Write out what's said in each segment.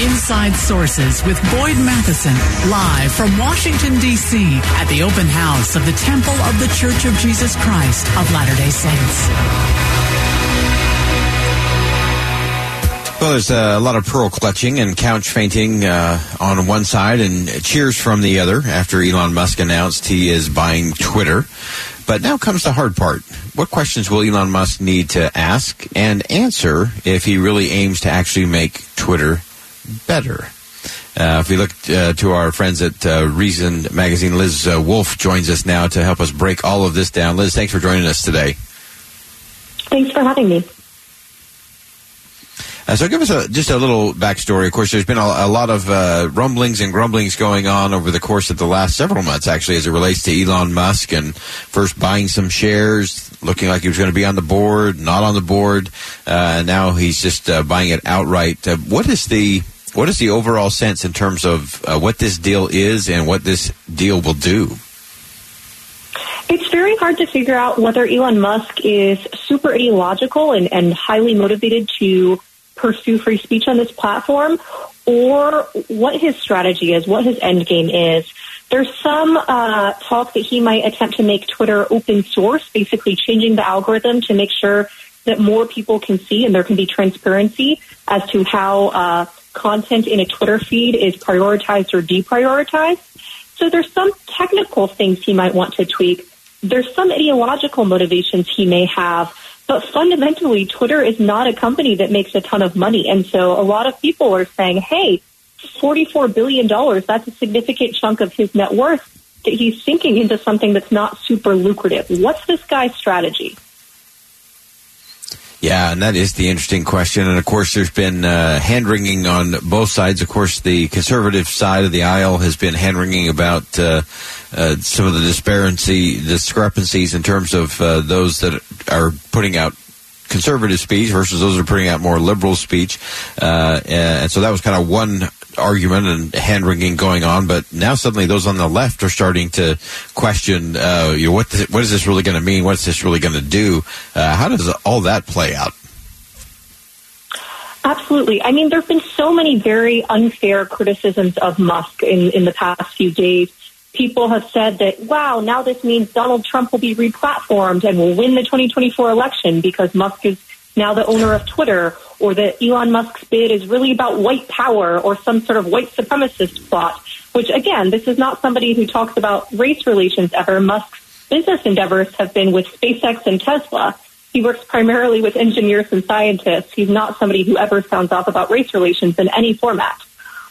Inside Sources with Boyd Matheson, live from Washington, D.C. at the open house of the Temple of the Church of Jesus Christ of Latter day Saints. Well, there's a lot of pearl clutching and couch fainting uh, on one side and cheers from the other after Elon Musk announced he is buying Twitter. But now comes the hard part. What questions will Elon Musk need to ask and answer if he really aims to actually make Twitter better? Uh, if we look uh, to our friends at uh, Reason Magazine, Liz uh, Wolfe joins us now to help us break all of this down. Liz, thanks for joining us today. Thanks for having me. Uh, so give us a, just a little backstory. Of course, there's been a, a lot of uh, rumblings and grumblings going on over the course of the last several months, actually, as it relates to Elon Musk and first buying some shares, looking like he was going to be on the board, not on the board, uh, now he's just uh, buying it outright. Uh, what is the what is the overall sense in terms of uh, what this deal is and what this deal will do? It's very hard to figure out whether Elon Musk is super ideological and, and highly motivated to pursue free speech on this platform or what his strategy is, what his end game is. There's some uh, talk that he might attempt to make Twitter open source, basically changing the algorithm to make sure that more people can see and there can be transparency as to how uh, content in a Twitter feed is prioritized or deprioritized. So there's some technical things he might want to tweak. There's some ideological motivations he may have but fundamentally, Twitter is not a company that makes a ton of money. And so a lot of people are saying, hey, $44 billion, that's a significant chunk of his net worth that he's sinking into something that's not super lucrative. What's this guy's strategy? Yeah, and that is the interesting question. And of course, there's been uh, hand wringing on both sides. Of course, the conservative side of the aisle has been hand wringing about uh, uh, some of the disparity, discrepancies in terms of uh, those that are putting out conservative speech versus those that are putting out more liberal speech. Uh, and so that was kind of one argument and hand wringing going on, but now suddenly those on the left are starting to question, uh, you know, what what is this really going to mean? What's this really going to do? Uh, how does all that play out? Absolutely. I mean, there have been so many very unfair criticisms of Musk in, in the past few days. People have said that, wow, now this means Donald Trump will be replatformed and will win the 2024 election because Musk is now the owner of Twitter, or that Elon Musk's bid is really about white power or some sort of white supremacist plot, which again, this is not somebody who talks about race relations ever. Musk's business endeavors have been with SpaceX and Tesla. He works primarily with engineers and scientists. He's not somebody who ever sounds off about race relations in any format.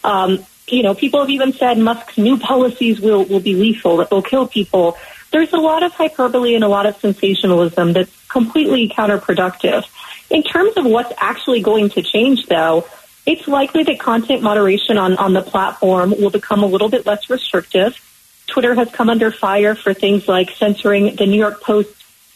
Um, you know, people have even said Musk's new policies will, will be lethal, that they'll kill people. There's a lot of hyperbole and a lot of sensationalism that's completely counterproductive. In terms of what's actually going to change, though, it's likely that content moderation on, on the platform will become a little bit less restrictive. Twitter has come under fire for things like censoring the New York Post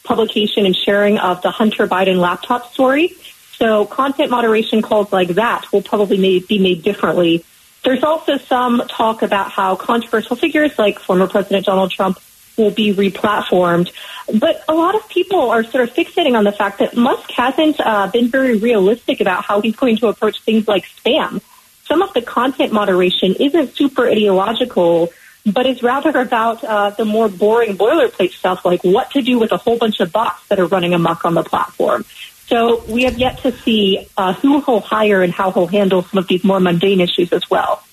publication and sharing of the Hunter Biden laptop story. So content moderation calls like that will probably be made differently. There's also some talk about how controversial figures like former President Donald Trump will be replatformed. But a lot of people are sort of fixating on the fact that Musk hasn't uh, been very realistic about how he's going to approach things like spam. Some of the content moderation isn't super ideological, but is rather about uh, the more boring boilerplate stuff like what to do with a whole bunch of bots that are running amok on the platform. So we have yet to see uh, who he'll hire and how he'll handle some of these more mundane issues as well.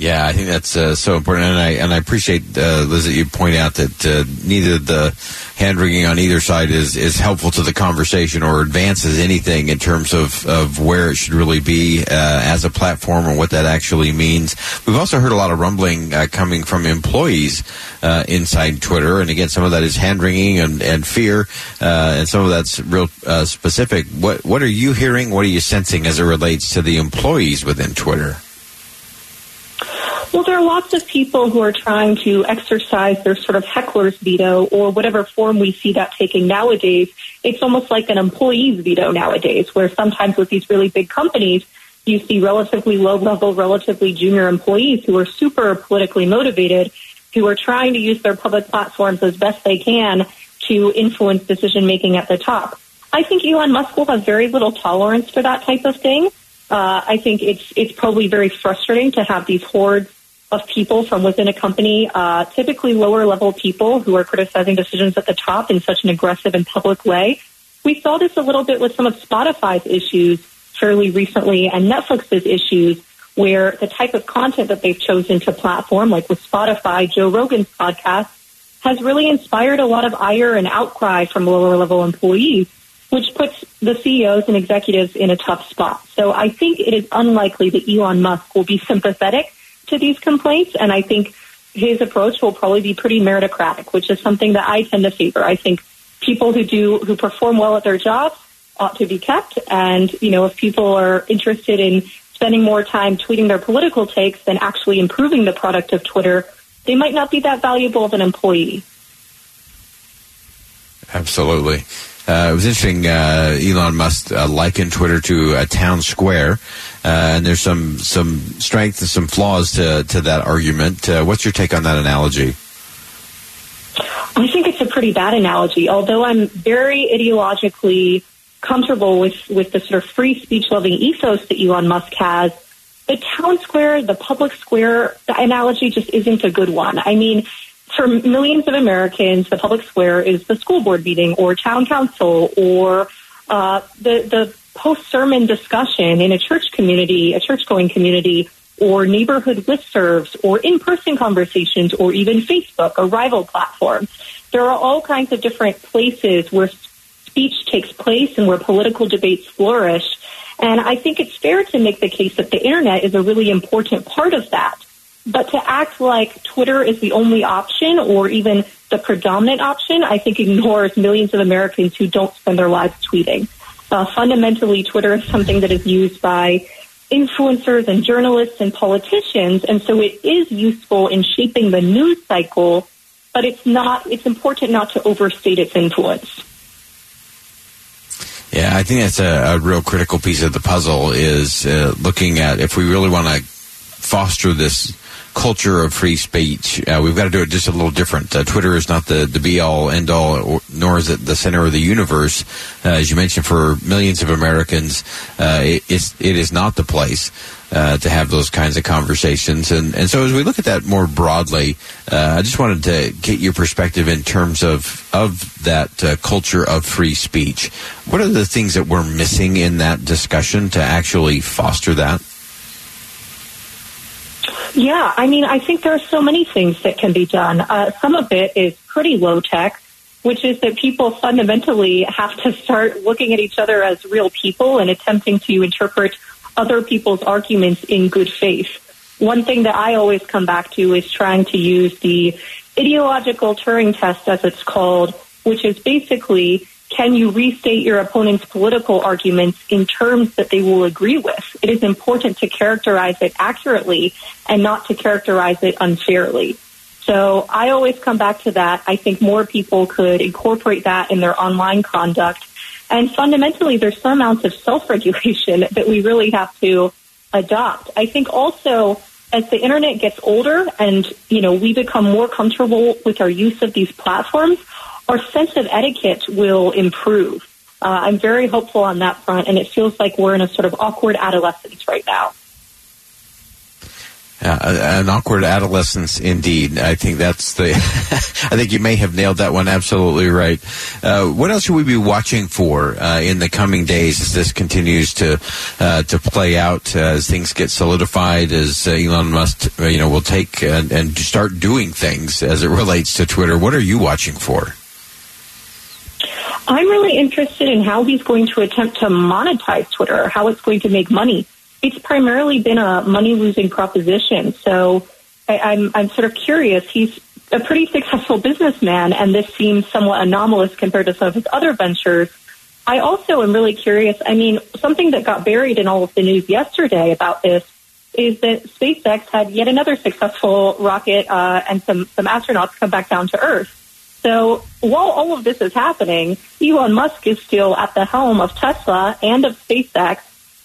Yeah, I think that's uh, so important, and I and I appreciate uh, Liz that you point out that uh, neither the hand wringing on either side is is helpful to the conversation or advances anything in terms of of where it should really be uh, as a platform and what that actually means. We've also heard a lot of rumbling uh, coming from employees uh, inside Twitter, and again, some of that is hand wringing and and fear, and some of that's real specific. What what are you hearing? What are you sensing as it relates to the employees within Twitter? Well, there are lots of people who are trying to exercise their sort of heckler's veto or whatever form we see that taking nowadays. It's almost like an employee's veto nowadays, where sometimes with these really big companies, you see relatively low level, relatively junior employees who are super politically motivated, who are trying to use their public platforms as best they can to influence decision making at the top. I think Elon Musk will have very little tolerance for that type of thing. Uh, I think it's it's probably very frustrating to have these hordes of people from within a company, uh, typically lower level people who are criticizing decisions at the top in such an aggressive and public way. We saw this a little bit with some of Spotify's issues fairly recently and Netflix's issues where the type of content that they've chosen to platform, like with Spotify, Joe Rogan's podcast, has really inspired a lot of ire and outcry from lower level employees, which puts the CEOs and executives in a tough spot. So I think it is unlikely that Elon Musk will be sympathetic to these complaints, and I think his approach will probably be pretty meritocratic, which is something that I tend to favor. I think people who do who perform well at their jobs ought to be kept, and you know if people are interested in spending more time tweeting their political takes than actually improving the product of Twitter, they might not be that valuable of an employee. Absolutely. Uh, it was interesting. Uh, Elon Musk uh, likened Twitter to a town square, and there's some some strength and some flaws to to that argument. What's your take on that analogy? I think it's a pretty bad analogy. Although I'm very ideologically comfortable with with the sort of free speech loving ethos that Elon Musk has, the town square, the public square the analogy just isn't a good one. I mean for millions of Americans, the public square is the school board meeting or town council or uh, the the post sermon discussion in a church community, a church going community, or neighborhood listservs, or in person conversations, or even Facebook, a rival platform. There are all kinds of different places where speech takes place and where political debates flourish. And I think it's fair to make the case that the internet is a really important part of that. But to act like Twitter is the only option or even the predominant option, I think ignores millions of Americans who don't spend their lives tweeting. Uh, fundamentally, Twitter is something that is used by influencers and journalists and politicians, and so it is useful in shaping the news cycle, but it's not, it's important not to overstate its influence. Yeah, I think that's a, a real critical piece of the puzzle is uh, looking at if we really want to foster this culture of free speech. Uh, we've got to do it just a little different. Uh, Twitter is not the, the be all end all, or, nor is it the center of the universe. Uh, as you mentioned, for millions of Americans, uh, it, it's, it is not the place. Uh, to have those kinds of conversations, and and so as we look at that more broadly, uh, I just wanted to get your perspective in terms of of that culture of free speech. What are the things that we're missing in that discussion to actually foster that? Yeah, I mean, I think there are so many things that can be done. Uh, some of it is pretty low tech, which is that people fundamentally have to start looking at each other as real people and attempting to interpret other people's arguments in good faith. One thing that I always come back to is trying to use the ideological Turing test, as it's called, which is basically can you restate your opponent's political arguments in terms that they will agree with? It is important to characterize it accurately and not to characterize it unfairly. So I always come back to that. I think more people could incorporate that in their online conduct. And fundamentally, there's some amounts of self-regulation that we really have to adopt. I think also as the internet gets older and, you know, we become more comfortable with our use of these platforms, our sense of etiquette will improve. Uh, I'm very hopeful on that front, and it feels like we're in a sort of awkward adolescence right now. Uh, an awkward adolescence, indeed. I think that's the. I think you may have nailed that one absolutely right. Uh, what else should we be watching for uh, in the coming days as this continues to uh, to play out? Uh, as things get solidified, as Elon Musk, you know, will take and, and start doing things as it relates to Twitter. What are you watching for? I'm really interested in how he's going to attempt to monetize Twitter, how it's going to make money it's primarily been a money losing proposition. So I, I'm I'm sort of curious. He's a pretty successful businessman, and this seems somewhat anomalous compared to some of his other ventures. I also am really curious. I mean, something that got buried in all of the news yesterday about this is that SpaceX had yet another successful rocket uh, and some some astronauts come back down to Earth. So while all of this is happening, Elon Musk is still at the helm of Tesla and of SpaceX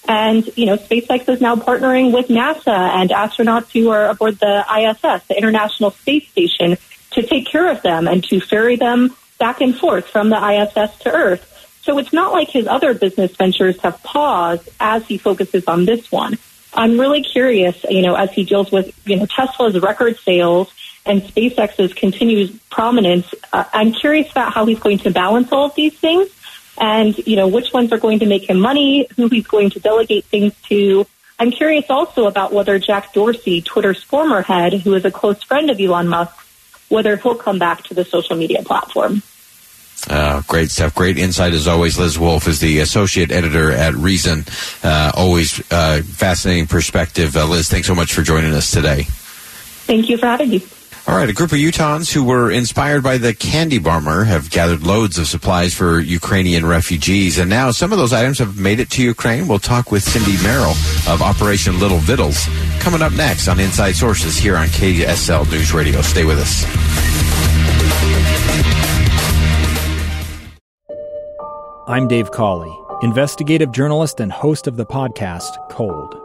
and, you know, SpaceX is now partnering with NASA and astronauts who are aboard the ISS, the International Space Station, to take care of them and to ferry them back and forth from the ISS to Earth. So it's not like his other business ventures have paused as he focuses on this one. I'm really curious, you know, as he deals with, you know, Tesla's record sales and SpaceX's continued prominence. Uh, I'm curious about how he's going to balance all of these things and, you know, which ones are going to make him money, who he's going to delegate things to. I'm curious also about whether Jack Dorsey, Twitter's former head, who is a close friend of Elon Musk, whether he'll come back to the social media platform. Uh, great stuff. Great insight as always. Liz Wolfe is the associate editor at Reason. Uh, always uh, fascinating perspective. Uh, Liz, thanks so much for joining us today. Thank you for having me. All right, a group of Utahns who were inspired by the candy bomber have gathered loads of supplies for Ukrainian refugees, and now some of those items have made it to Ukraine. We'll talk with Cindy Merrill of Operation Little Vittles coming up next on Inside Sources here on KSL News Radio. Stay with us. I'm Dave Cawley, investigative journalist and host of the podcast Cold.